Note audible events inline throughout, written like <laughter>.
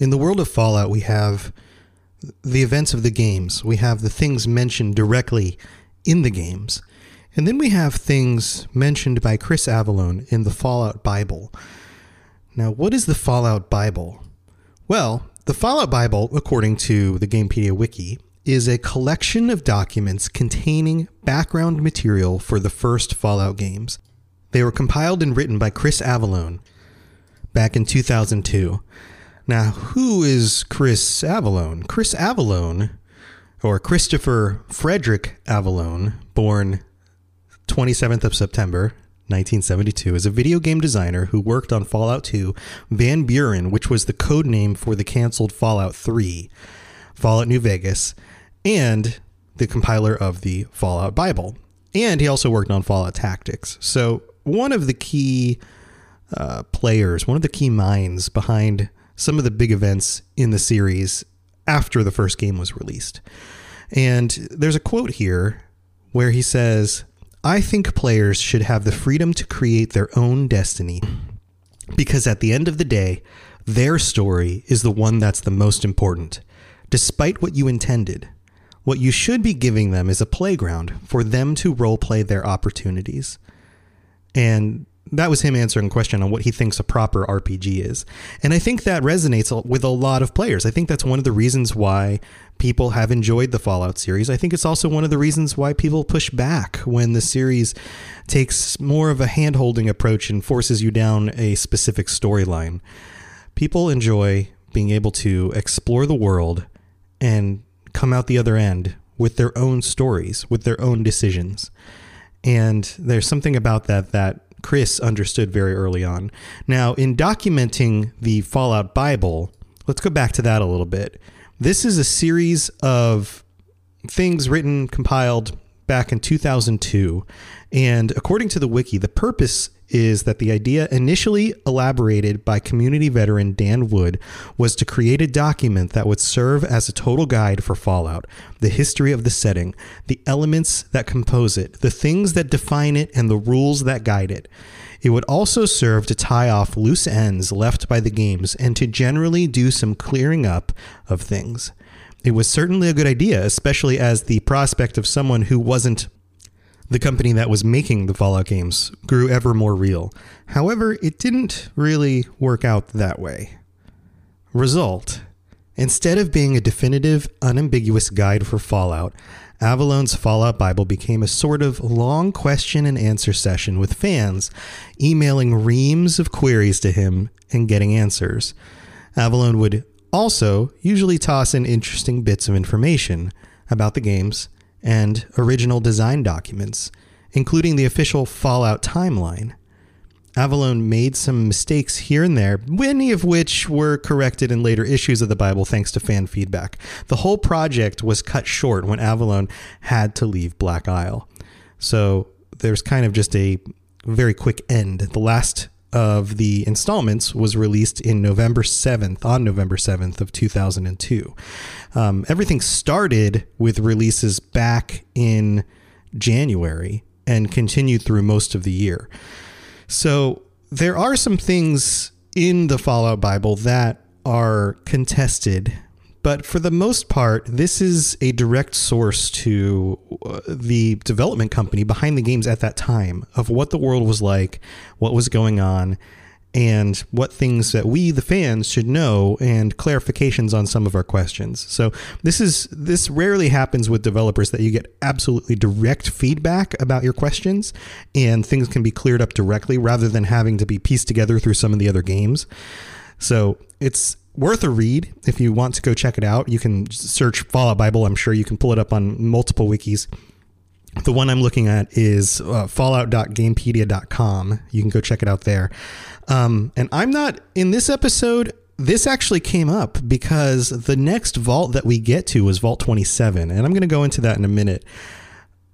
In the world of Fallout, we have the events of the games. We have the things mentioned directly in the games. And then we have things mentioned by Chris Avellone in the Fallout Bible. Now, what is the Fallout Bible? Well, the Fallout Bible, according to the Gamepedia Wiki, is a collection of documents containing background material for the first Fallout games. They were compiled and written by Chris Avellone back in 2002. Now, who is Chris Avellone? Chris Avellone, or Christopher Frederick Avellone, born 27th of September 1972, is a video game designer who worked on Fallout 2 Van Buren, which was the code name for the canceled Fallout 3, Fallout New Vegas, and the compiler of the Fallout Bible. And he also worked on Fallout Tactics. So, one of the key uh, players, one of the key minds behind some of the big events in the series after the first game was released. And there's a quote here where he says, I think players should have the freedom to create their own destiny because at the end of the day, their story is the one that's the most important. Despite what you intended, what you should be giving them is a playground for them to role play their opportunities. And that was him answering a question on what he thinks a proper RPG is. And I think that resonates with a lot of players. I think that's one of the reasons why people have enjoyed the Fallout series. I think it's also one of the reasons why people push back when the series takes more of a hand holding approach and forces you down a specific storyline. People enjoy being able to explore the world and come out the other end with their own stories, with their own decisions. And there's something about that that Chris understood very early on. Now, in documenting the Fallout Bible, let's go back to that a little bit. This is a series of things written, compiled back in 2002. And according to the wiki, the purpose is that the idea initially elaborated by community veteran Dan Wood was to create a document that would serve as a total guide for Fallout, the history of the setting, the elements that compose it, the things that define it, and the rules that guide it. It would also serve to tie off loose ends left by the games and to generally do some clearing up of things. It was certainly a good idea, especially as the prospect of someone who wasn't the company that was making the Fallout games grew ever more real. However, it didn't really work out that way. Result Instead of being a definitive, unambiguous guide for Fallout, Avellone's Fallout Bible became a sort of long question and answer session with fans, emailing reams of queries to him and getting answers. Avellone would also usually toss in interesting bits of information about the games and original design documents, including the official Fallout timeline. Avellone made some mistakes here and there, many of which were corrected in later issues of the Bible thanks to fan feedback. The whole project was cut short when Avellone had to leave Black Isle. So there's kind of just a very quick end. The last of the installments was released in November 7th, on November 7th of 2002. Um, everything started with releases back in January and continued through most of the year. So there are some things in the Fallout Bible that are contested, but for the most part, this is a direct source to uh, the development company behind the games at that time of what the world was like, what was going on, and what things that we the fans should know and clarifications on some of our questions. So this is this rarely happens with developers that you get absolutely direct feedback about your questions and things can be cleared up directly rather than having to be pieced together through some of the other games. So it's worth a read if you want to go check it out. You can search Fallout Bible. I'm sure you can pull it up on multiple wikis. The one I'm looking at is uh, fallout.gamepedia.com. You can go check it out there. Um, and I'm not in this episode. This actually came up because the next vault that we get to was Vault 27, and I'm going to go into that in a minute.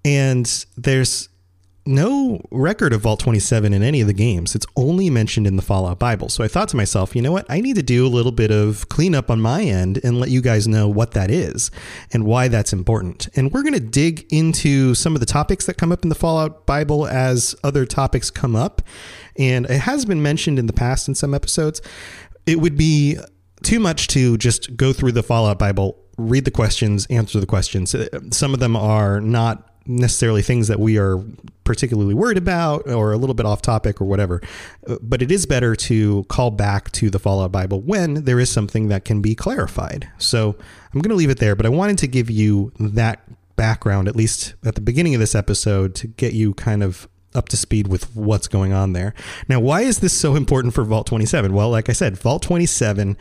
And there's no record of Vault 27 in any of the games. It's only mentioned in the Fallout Bible. So I thought to myself, you know what? I need to do a little bit of cleanup on my end and let you guys know what that is and why that's important. And we're going to dig into some of the topics that come up in the Fallout Bible as other topics come up. And it has been mentioned in the past in some episodes. It would be too much to just go through the Fallout Bible, read the questions, answer the questions. Uh, some of them are not necessarily things that we are particularly worried about or a little bit off topic or whatever. Uh, but it is better to call back to the Fallout Bible when there is something that can be clarified. So I'm going to leave it there, but I wanted to give you that background, at least at the beginning of this episode, to get you kind of up to speed with what's going on there. Now, why is this so important for Vault 27? Well, like I said, Vault 27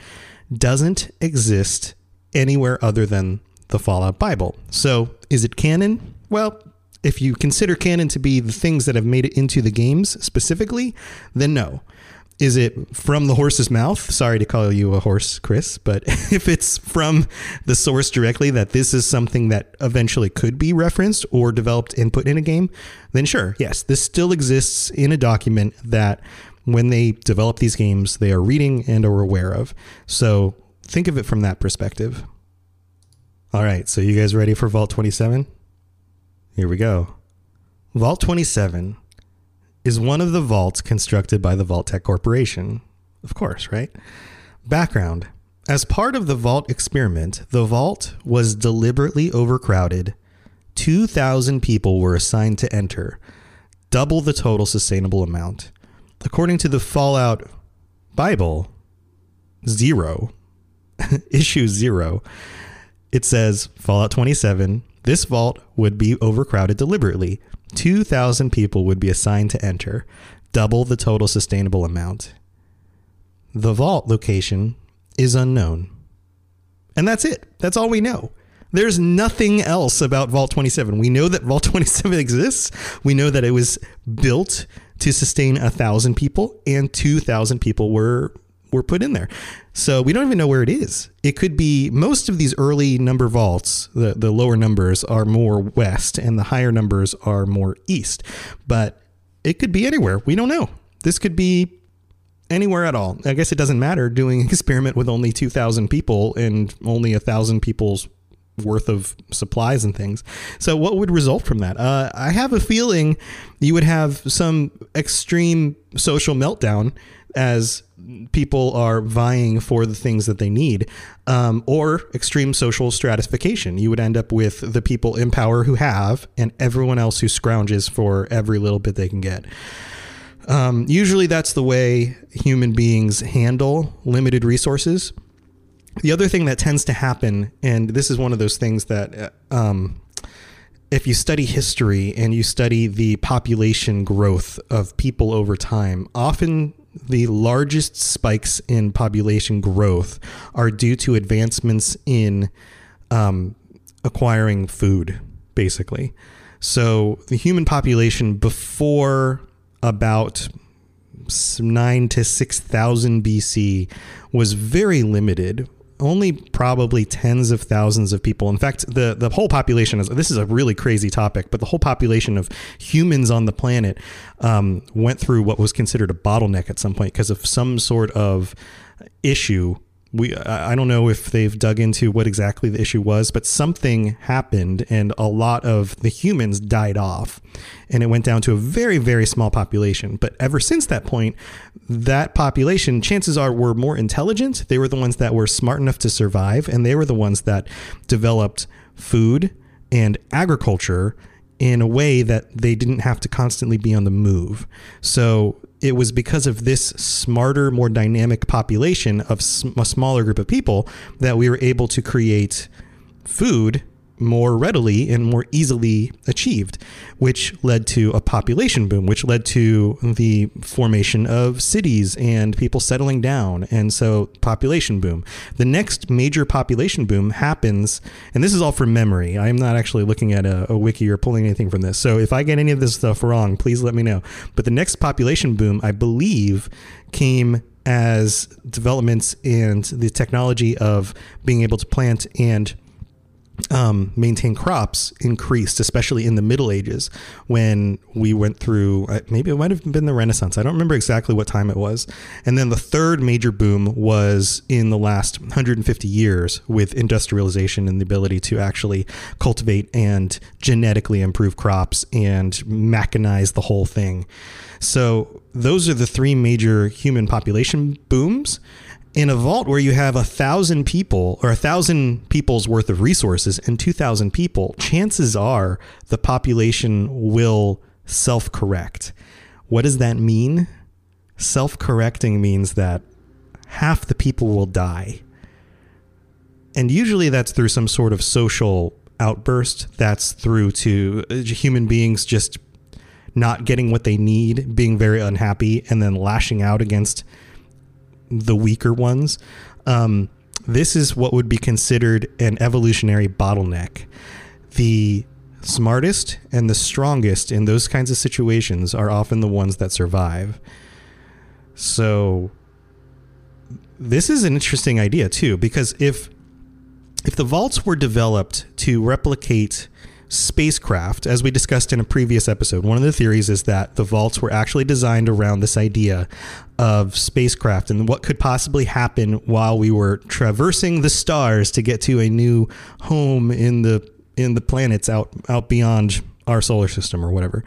doesn't exist anywhere other than the Fallout Bible. So, is it canon? Well, if you consider canon to be the things that have made it into the games specifically, then no. Is it from the horse's mouth? Sorry to call you a horse, Chris, but <laughs> if it's from the source directly that this is something that eventually could be referenced or developed and put in a game, then sure, yes, this still exists in a document that when they develop these games, they are reading and are aware of. So think of it from that perspective. All right, so you guys ready for Vault 27? Here we go. Vault 27 is one of the vaults constructed by the Vault-Tec Corporation. Of course, right? Background As part of the Vault experiment, the vault was deliberately overcrowded. 2,000 people were assigned to enter, double the total sustainable amount. According to the Fallout Bible, zero, <laughs> issue zero, it says Fallout 27, this vault would be overcrowded deliberately. 2,000 people would be assigned to enter, double the total sustainable amount. The vault location is unknown. And that's it. That's all we know. There's nothing else about Vault 27. We know that Vault 27 <laughs> exists. We know that it was built to sustain a thousand people, and 2,000 people were were put in there. So we don't even know where it is. It could be most of these early number vaults, the, the lower numbers are more west and the higher numbers are more east. But it could be anywhere. We don't know. This could be anywhere at all. I guess it doesn't matter doing an <laughs> experiment with only 2,000 people and only a thousand people's worth of supplies and things. So, what would result from that? Uh, I have a feeling you would have some extreme social meltdown as people are vying for the things that they need, um, or extreme social stratification. You would end up with the people in power who have, and everyone else who scrounges for every little bit they can get. Um, usually, that's the way human beings handle limited resources. The other thing that tends to happen, and this is one of those things that uh, um, if you study history and you study the population growth of people over time, often the largest spikes in population growth are due to advancements in um, acquiring food, basically. So the human population before about nine to six thousand BC was very limited. Only probably tens of thousands of people. In fact, the the whole population is this is a really crazy topic, but the whole population of humans on the planet um, went through what was considered a bottleneck at some point because of some sort of issue we I don't know if they've dug into what exactly the issue was, but something happened and a lot of the humans died off and it went down to a very very small population. But ever since that point, that population chances are were more intelligent. They were the ones that were smart enough to survive and they were the ones that developed food and agriculture in a way that they didn't have to constantly be on the move. So it was because of this smarter, more dynamic population of a smaller group of people that we were able to create food more readily and more easily achieved, which led to a population boom, which led to the formation of cities and people settling down. And so, population boom. The next major population boom happens, and this is all from memory. I'm not actually looking at a, a wiki or pulling anything from this. So, if I get any of this stuff wrong, please let me know. But the next population boom, I believe, came as developments and the technology of being able to plant and um, maintain crops increased, especially in the Middle Ages when we went through, uh, maybe it might have been the Renaissance. I don't remember exactly what time it was. And then the third major boom was in the last 150 years with industrialization and the ability to actually cultivate and genetically improve crops and mechanize the whole thing. So, those are the three major human population booms in a vault where you have a thousand people or a thousand people's worth of resources and 2,000 people, chances are the population will self correct. What does that mean? Self correcting means that half the people will die. And usually that's through some sort of social outburst. That's through to uh, human beings just not getting what they need, being very unhappy, and then lashing out against the weaker ones. Um, this is what would be considered an evolutionary bottleneck. The smartest and the strongest in those kinds of situations are often the ones that survive. So this is an interesting idea too because if if the vaults were developed to replicate spacecraft, as we discussed in a previous episode, one of the theories is that the vaults were actually designed around this idea of spacecraft and what could possibly happen while we were traversing the stars to get to a new home in the in the planets out out beyond our solar system or whatever.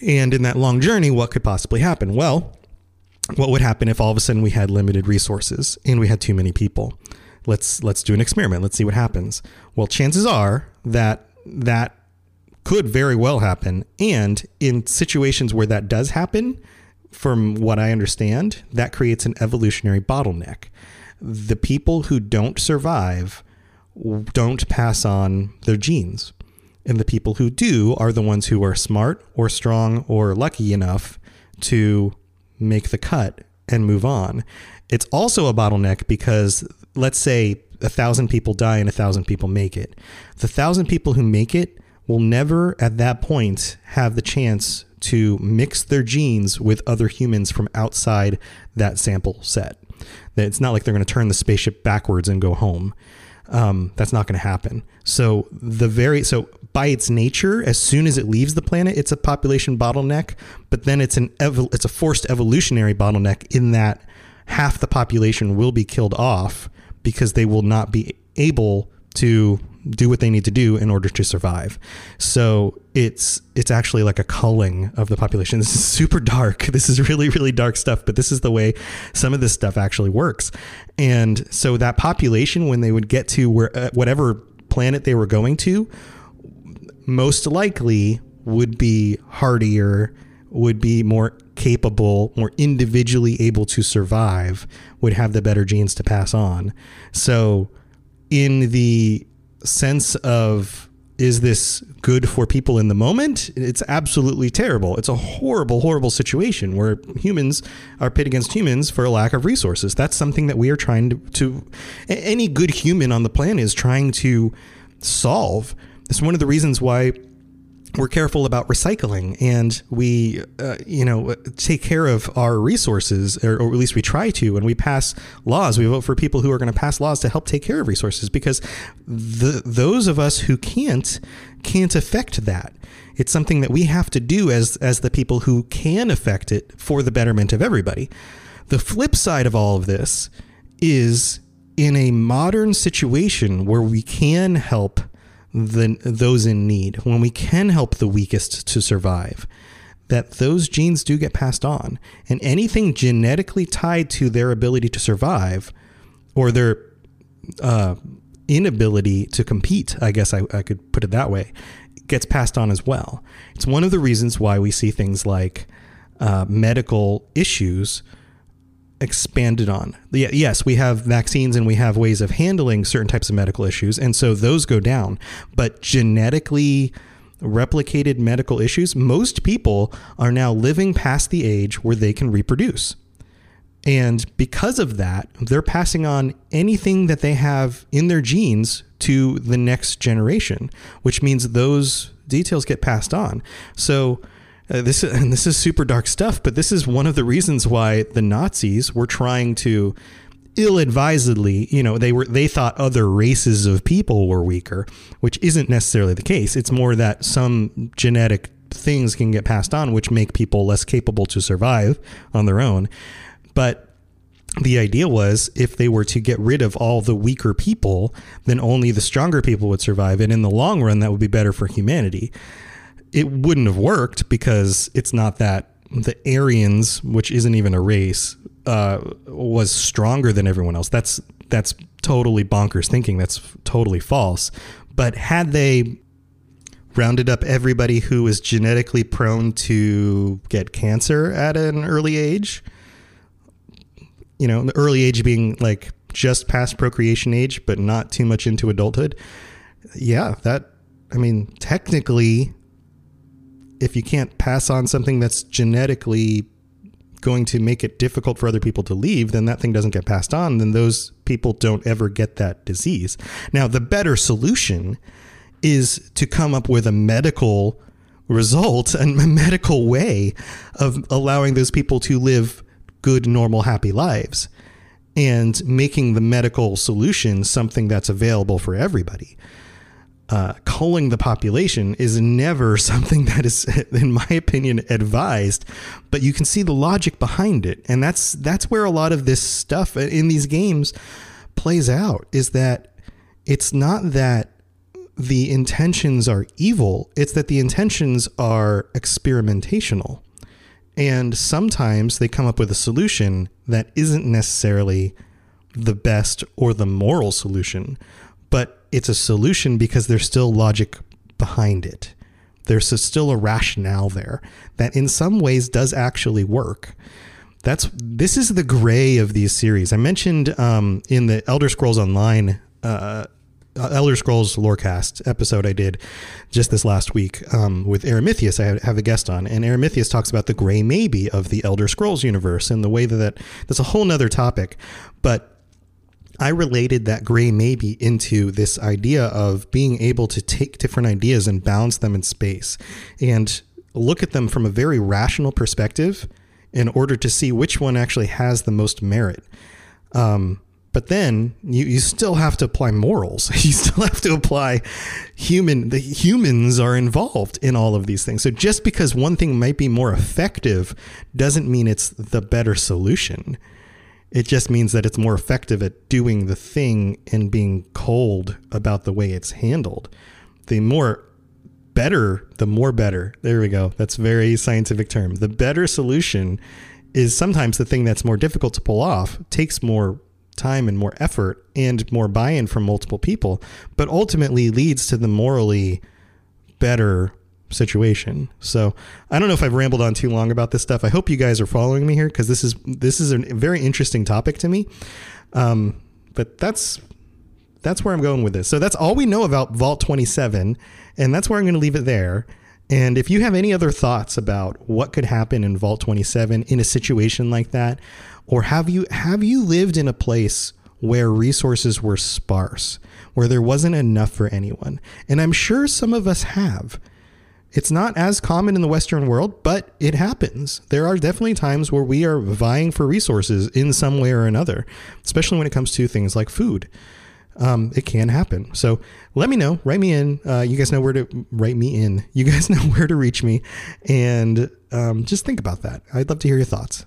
And in that long journey, what could possibly happen? Well, what would happen if all of a sudden we had limited resources and we had too many people? Let's let's do an experiment. Let's see what happens. Well, chances are that that could very well happen. And in situations where that does happen, from what I understand, that creates an evolutionary bottleneck. The people who don't survive don't pass on their genes. And the people who do are the ones who are smart or strong or lucky enough to make the cut and move on. It's also a bottleneck because let's say a thousand people die and a thousand people make it. The thousand people who make it will never at that point have the chance to mix their genes with other humans from outside that sample set. It's not like they're going to turn the spaceship backwards and go home. Um, that's not going to happen. So the very so by its nature, as soon as it leaves the planet, it's a population bottleneck. But then it's an it's a forced evolutionary bottleneck in that half the population will be killed off because they will not be able to do what they need to do in order to survive. So it's it's actually like a culling of the population. This is super dark. <laughs> This is really really dark stuff, but this is the way some of this stuff actually works. And so that population when they would get to where uh, whatever planet they were going to most likely would be hardier, would be more capable, more individually able to survive, would have the better genes to pass on. So in the sense of is this good for people in the moment? It's absolutely terrible. It's a horrible, horrible situation where humans are pit against humans for a lack of resources. That's something that we are trying to, to any good human on the planet is trying to solve. It's one of the reasons why we're careful about recycling and we uh, you know take care of our resources or, or, at least we try to and we pass laws. We vote for people who are going to pass laws to help take care of resources because the those of us who can't can't affect that. It's something that we have to do as as the people who can affect it for the betterment of everybody. The flip side of all of this is in a modern situation where we can help the, those in need, when we can help the weakest to survive, that those genes do get passed on. And anything genetically tied to their ability to survive or their uh, inability to compete, I guess I, I could put it that way, gets passed on as well. It's one of the reasons why we see things like uh, medical issues expanded on. Yes, we have vaccines and we have ways of handling certain types of medical issues, and so those go down. But genetically replicated medical issues, most people are now living past the age where they can reproduce. And because of that, they're passing on anything that they have in their genes to the next generation, which means those details get passed on. So uh, this <laughs> and this is super dark stuff, but this is one of the reasons why the Nazis were trying to ill-advisedly, you know, they were they thought other races of people were weaker, which isn't necessarily the case. It's more that some genetic things can get passed on which make people less capable to survive on their own. But the idea was if they were to get rid of all the weaker people, then only the stronger people would survive and in the long run that would be better for humanity it wouldn't have worked because it's not that the Aryans, which isn't even a race, uh, was stronger than everyone else. That's that's totally bonkers thinking. That's totally false. But had they rounded up everybody who was genetically prone to get cancer at an early age, you know, the early age being like just past procreation age, but not too much into adulthood. Yeah, that I mean, technically if you can't pass on something that's genetically going to make it difficult for other people to leave, then that thing doesn't get passed on. Then those people don't ever get that disease. Now, the better solution is to come up with a medical result and a <laughs> medical way of allowing those people to live good, normal, happy lives and making the medical solution something that's available for everybody uh, culling the population is never <laughs> something that is, in my opinion, advised. But you can see the logic behind it, and that's that's where a lot of this stuff in these games plays out. Is that it's not that the intentions are evil; it's that the intentions are experimentational, and sometimes they come up with a solution that isn't necessarily the best or the moral solution, it's a solution because there's still logic behind it. There's still a rationale there that in some ways does actually work. That's this is the gray of these series. I mentioned um, in the Elder Scrolls Online uh, uh Elder Scrolls Lorecast episode I did just this last week um, with Aramithius. I have a guest on, and Aramithius talks about the gray maybe of the Elder Scrolls universe and the way that, that that's a whole nother topic. But I related that gray maybe into this idea of being able to take different ideas and bounce them in space and look at them from a very rational perspective in order to see which one actually has the most merit. Um, but then you, you still have to apply morals. <laughs> You still have to apply human, the humans are involved in all of these things. So just because one thing might be more effective doesn't mean it's the better solution. It just means that it's more effective at doing the thing and being cold about the way it's handled. The more better, the more better. There we go. That's very scientific term. The better solution is sometimes the thing that's more difficult to pull off, takes more time and more effort and more buy-in from multiple people, but ultimately leads to the morally better situation. So I don't know if I've rambled on too long about this stuff. I hope you guys are following me here because this is this is a very interesting topic to me. Um, but that's that's where I'm going with this. So that's all we know about Vault 27, and that's where I'm going to leave it there. And if you have any other thoughts about what could happen in Vault 27 in a situation like that, or have you have you lived in a place where resources were sparse, where there wasn't enough for anyone? And I'm sure some of us have. It's not as common in the Western world, but it happens. There are definitely times where we are vying for resources in some way or another, especially when it comes to things like food. Um, it can happen. So let me know. Write me in. Uh, you guys know where to write me in. You guys <laughs> know where to reach me, and um, just think about that. I'd love to hear your thoughts.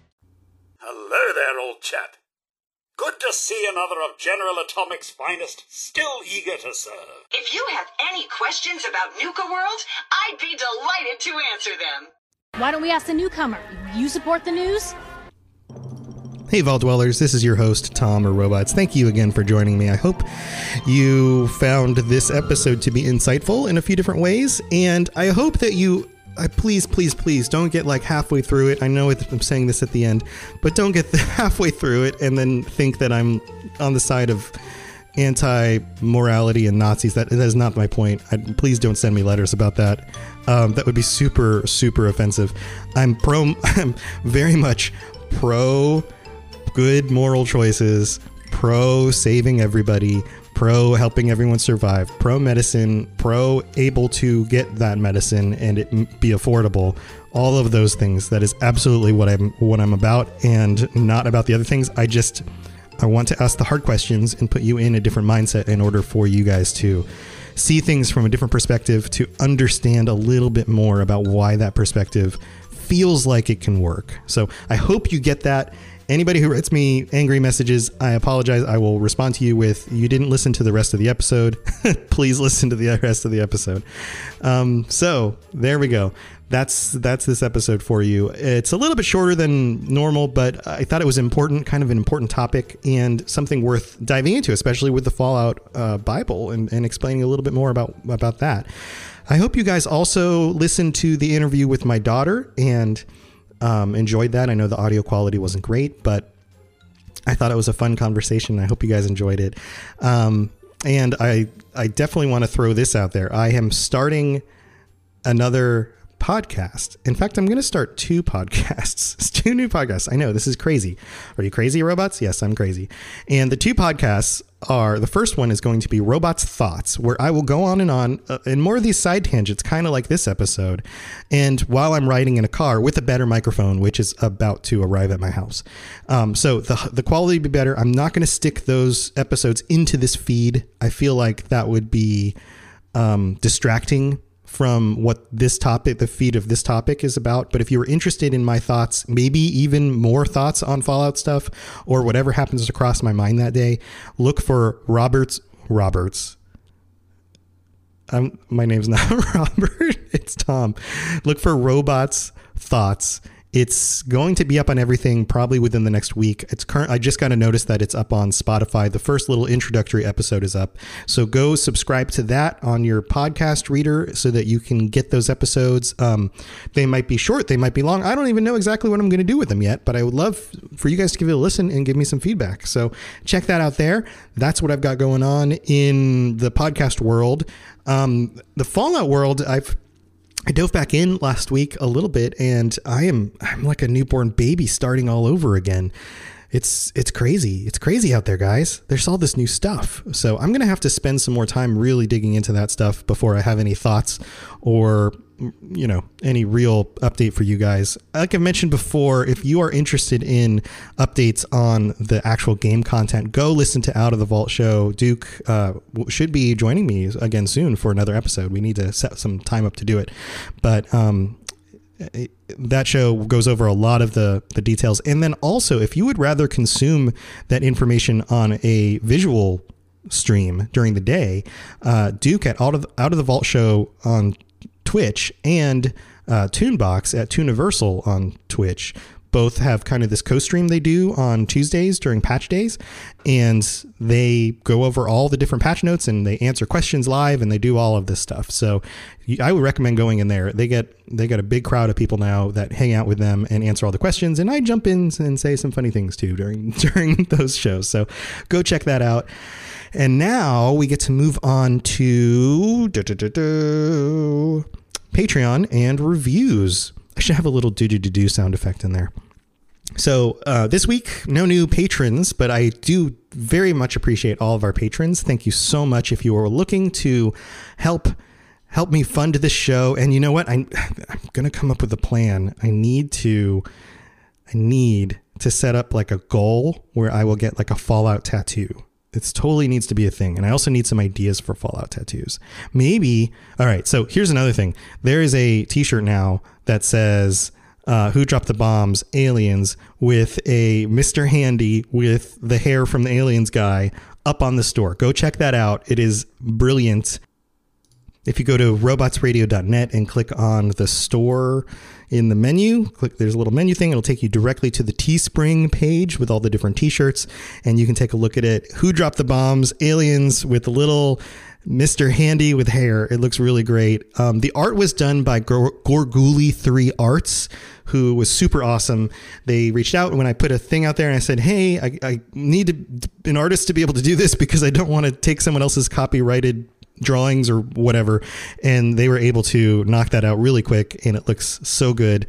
Hello there, old chap. Good to see another of General Atomic's finest still eager to serve. If you have any questions about Nuka World, I'd be delighted to answer them. Why don't we ask the newcomer? You support the news? Hey, Vault Dwellers, this is your host, Tom or Robots. Thank you again for joining me. I hope you found this episode to be insightful in a few different ways, and I hope that you. I please, please, please don't get like halfway through it. I know I'm saying this at the end, but don't get <laughs> halfway through it and then think that I'm on the side of anti morality and Nazis. That, that is not my point. I, please don't send me letters about that. Um, that would be super, super offensive. I'm pro. <laughs> I'm very much pro good moral choices, pro saving everybody, pro helping everyone survive, pro medicine, pro able to get that medicine and it be affordable. All of those things. That is absolutely what I'm what I'm about, and not about the other things. I just I want to ask the hard questions and put you in a different mindset in order for you guys to see things from a different perspective, to understand a little bit more about why that perspective feels like it can work. So I hope you get that. Anybody who writes me angry messages, I apologize. I will respond to you with, you didn't listen to the rest of the episode. <laughs> Please listen to the <laughs> rest of the episode. Um, so there we go. That's that's this episode for you. It's a little bit shorter than normal, but I thought it was important, kind of an important topic and something worth diving into, especially with the Fallout uh, Bible and, and explaining a little bit more about about that. I hope you guys also listened to the interview with my daughter and um, enjoyed that. I know the audio quality wasn't great, but I thought it was a fun conversation. I hope you guys enjoyed it. Um, and I I definitely want to throw this out there. I am starting another podcast. In fact, I'm going to start two <laughs> podcasts. It's two new podcasts. I know this is crazy. Are you crazy, robots? Yes, I'm crazy. And the two podcasts are the first one is going to be Robots Thoughts, where I will go on and on uh, and more of these side tangents, kind of like this episode. And while I'm riding in a car with a better microphone, which is about to arrive at my house. Um, so the, the quality be better. I'm not going to stick those episodes into this feed. I feel like that would be um, distracting from what this topic, the feed of this topic is about. But if you were interested in my thoughts, maybe even more thoughts on Fallout stuff or whatever happens to cross my mind that day, look for Roberts Roberts. I'm, my name's not <laughs> Robert, it's Tom. Look for Robots Thoughts It's going to be up on everything probably within the next week. It's current. I just got to notice that it's up on Spotify. The first little introductory episode is up, so go subscribe to that on your podcast reader so that you can get those episodes. Um, they might be short, they might be long. I don't even know exactly what I'm going to do with them yet, but I would love for you guys to give it a listen and give me some feedback. So check that out there. That's what I've got going on in the podcast world. Um, the Fallout world, I've I dove back in last week a little bit and I am I'm like a newborn baby starting all over again. It's it's crazy. It's crazy out there, guys. There's all this new stuff. So I'm to have to spend some more time really digging into that stuff before I have any thoughts or you know any real update for you guys. Like i've mentioned before if you are interested in updates on the actual game content go listen to out of the vault show. Duke uh, should be joining me again soon for another episode. We need to set some time up to do it. But um, it, that show goes over a lot of the the details. And then also if you would rather consume that information on a visual stream during the day uh, duke at out of, out of the vault show on Twitch and uh, at Tooniversal on Twitch both have kind of this co-stream they do on Tuesdays during patch days and they go over all the different patch notes and they answer questions live and they do all of this stuff. So I would recommend going in there. They get they got a big crowd of people now that hang out with them and answer all the questions and I jump in and say some funny things too during <laughs> during those shows. So go check that out. And now we get to move on to Patreon and reviews. I should have a little do do do do sound effect in there. So uh, this week, no new patrons, but I do very much appreciate all of our patrons. Thank you so much. If you are looking to help help me fund this show, and you know what, I'm, I'm gonna come up with a plan. I need to, I need to set up like a goal where I will get like a Fallout tattoo. It totally needs to be a thing. And I also need some ideas for Fallout tattoos. Maybe. All right. So here's another thing. There is a T-shirt now that says uh, "Who dropped the bombs?" Aliens with a Mr. Handy with the hair from the Aliens guy up on the store. Go check that out. It is brilliant. If you go to robotsradio.net and click on the store in the menu, click there's a little menu thing. It'll take you directly to the Teespring page with all the different t-shirts and you can take a look at it. Who dropped the bombs? Aliens with a little Mr. Handy with hair. It looks really great. Um, the art was done by Gorguli 3 Arts, who was super awesome. They reached out when I put a thing out there and I said, Hey, I, I need to, an artist to be able to do this because I don't want to take someone else's copyrighted drawings or whatever, and they were able to knock that out really quick, and it looks so good.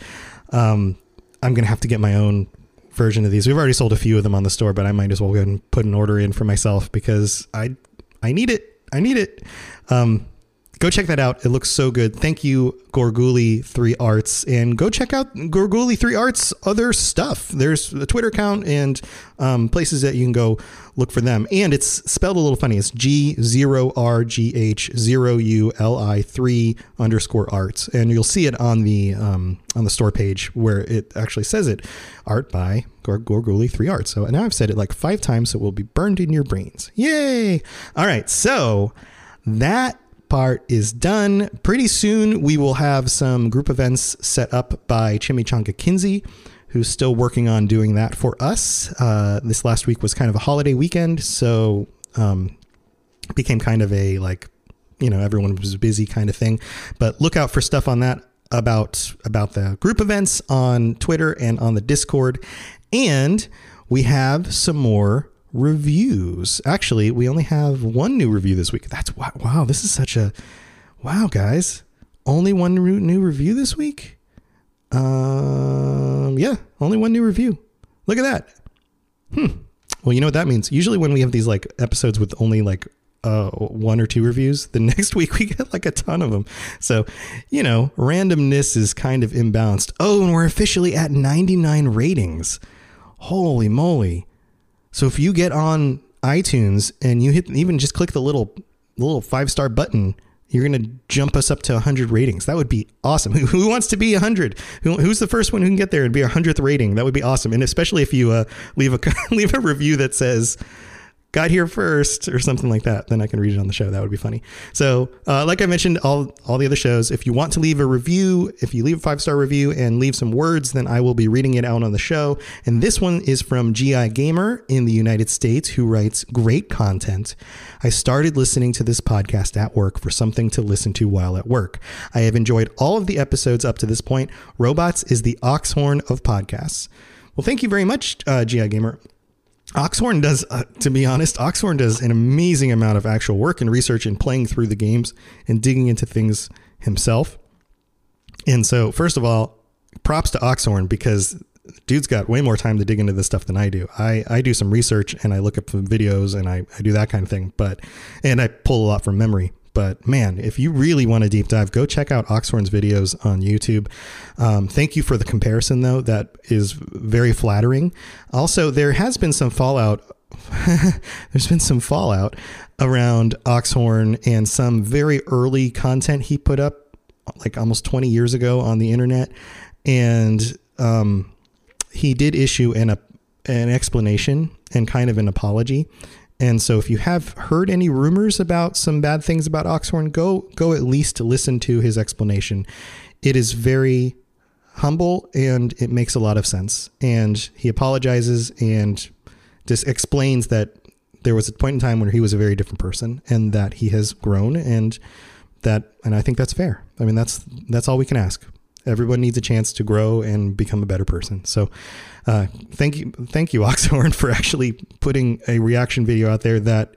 Um, I'm gonna have to get my own version of these. We've already sold a few of them on the store, but I might as well go and put an order in for myself because I I need it. I need it. Um, go check that out. It looks so good. Thank you, Gorguli Three Arts, and go check out Gorguli Three Arts other stuff. There's a Twitter account and um, places that you can go look for them. And it's spelled a little funny. It's G zero R G H zero U L I three underscore arts, and you'll see it on the um, on the store page where it actually says it, art by Gorguli Three Arts. So now I've said it like five times, so it will be burned in your brains. Yay! All right, so that part is done. Pretty soon, we will have some group events set up by Chimichanga Kinsey, who's still working on doing that for us. Uh, this last week was kind of a holiday weekend, so um, became kind of a like, you know, everyone was busy kind of thing. But look out for stuff on that about about the group events on Twitter and on the Discord, and we have some more reviews. Actually, we only have one new review this week. That's wow, wow this is such a wow, guys. Only one new review this week? Um, yeah, only one new review. Look at that. Hmm. Well, you know what that means? Usually when we have these like episodes with only like uh, one or two reviews, the <laughs> next week we get like a ton of them. So, you know, randomness is kind of imbalanced. Oh, and we're officially at 99 ratings. Holy moly. So if you get on iTunes and you hit even just click the little little five star button, you're going to jump us up to 100 ratings. That would be awesome. <laughs> Who, who wants to be 100? Who, who's the first one who can get there and be a 100th rating? That would be awesome. And especially if you uh, leave a <laughs> leave a review that says got here first or something like that, then I can read it on the show. That would be funny. So, uh, like I mentioned, all all the other shows, if you want to leave a review, if you leave a five star review and leave some words, then I will be reading it out on the show. And this one is from GI Gamer in the United States, who writes great content. I started listening to this podcast at work for something to listen to while at work. I have enjoyed all of the episodes up to this point. Robots is the oxhorn of podcasts. Well, thank you very much, uh, GI Gamer. Oxhorn does, uh, to be honest, Oxhorn does an amazing amount of actual work and research and playing through the games and digging into things himself. And so, first of all, props to Oxhorn because dude's got way more time to dig into this stuff than I do. I, I do some research and I look up some videos and I, I do that kind of thing, but and I pull a lot from memory. But man, if you really want a deep dive, go check out Oxhorn's videos on YouTube. Um, thank you for the comparison, though. That is very flattering. Also, there has been some fallout. <laughs> There's been some fallout around Oxhorn and some very early content he put up, like almost 20 years ago on the internet. And um, he did issue an, an explanation and kind of an apology and so if you have heard any rumors about some bad things about Oxhorn, go go at least listen to his explanation. It is very humble and it makes a lot of sense. And he apologizes and just explains that there was a point in time when he was a very different person and that he has grown and that and I think that's fair. I mean that's that's all we can ask. Everyone needs a chance to grow and become a better person. So uh, thank you, thank you, <laughs> Oxhorn, for actually putting a reaction video out there that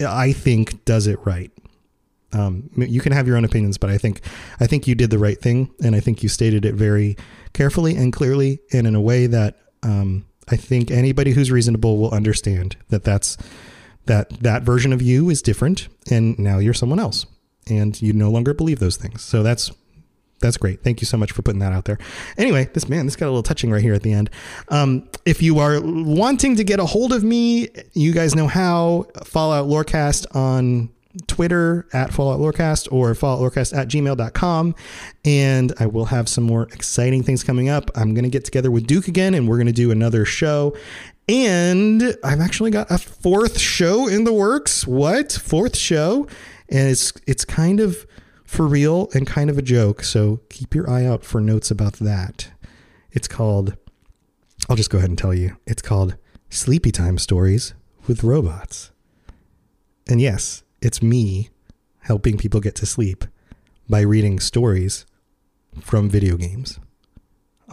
I think does it right. Um, you can have your own opinions, but I think I think you did the right thing, and I think you stated it very carefully and clearly, and in a way that um, I think anybody who's reasonable will understand that that's that that version of you is different, and now you're someone else, and you no longer believe those things. So that's that's great. Thank you so much for putting that out there. Anyway, this man, this got a little touching right here at the end. Um, if you are wanting to get a hold of me, you guys know how. Fallout Lorecast on Twitter at Fallout Lorecast or Fallout Lorecast at gmail.com. And I will have some more exciting things coming up. I'm going to get together with Duke again and we're going to do another show. And I've actually got a fourth show in the works. What? Fourth show? And it's it's kind of for real and kind of a joke. So keep your eye out for notes about that. It's called, I'll just go ahead and tell you, it's called Sleepy Time Stories with Robots. And yes, it's me helping people get to sleep by reading stories from video games.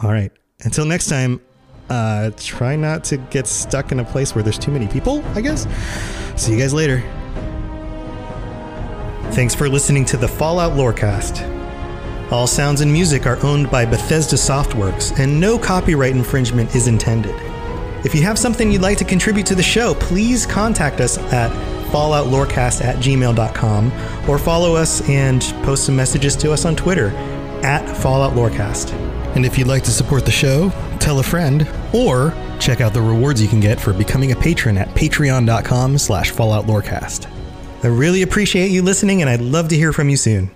All right. Until next time, uh, try not to get stuck in a place where there's too many people, I guess. See you guys later. Thanks for listening to the Fallout Lorecast. All sounds and music are owned by Bethesda Softworks, and no copyright infringement is intended. If you have something you'd like to contribute to the show, please contact us at falloutlorecast at gmail.com or follow us and post some messages to us on Twitter at Fallout Lorecast. And if you'd like to support the show, tell a friend or check out the rewards you can get for becoming a patron at patreon.com slash falloutlorecast. I really appreciate you listening, and I'd love to hear from you soon.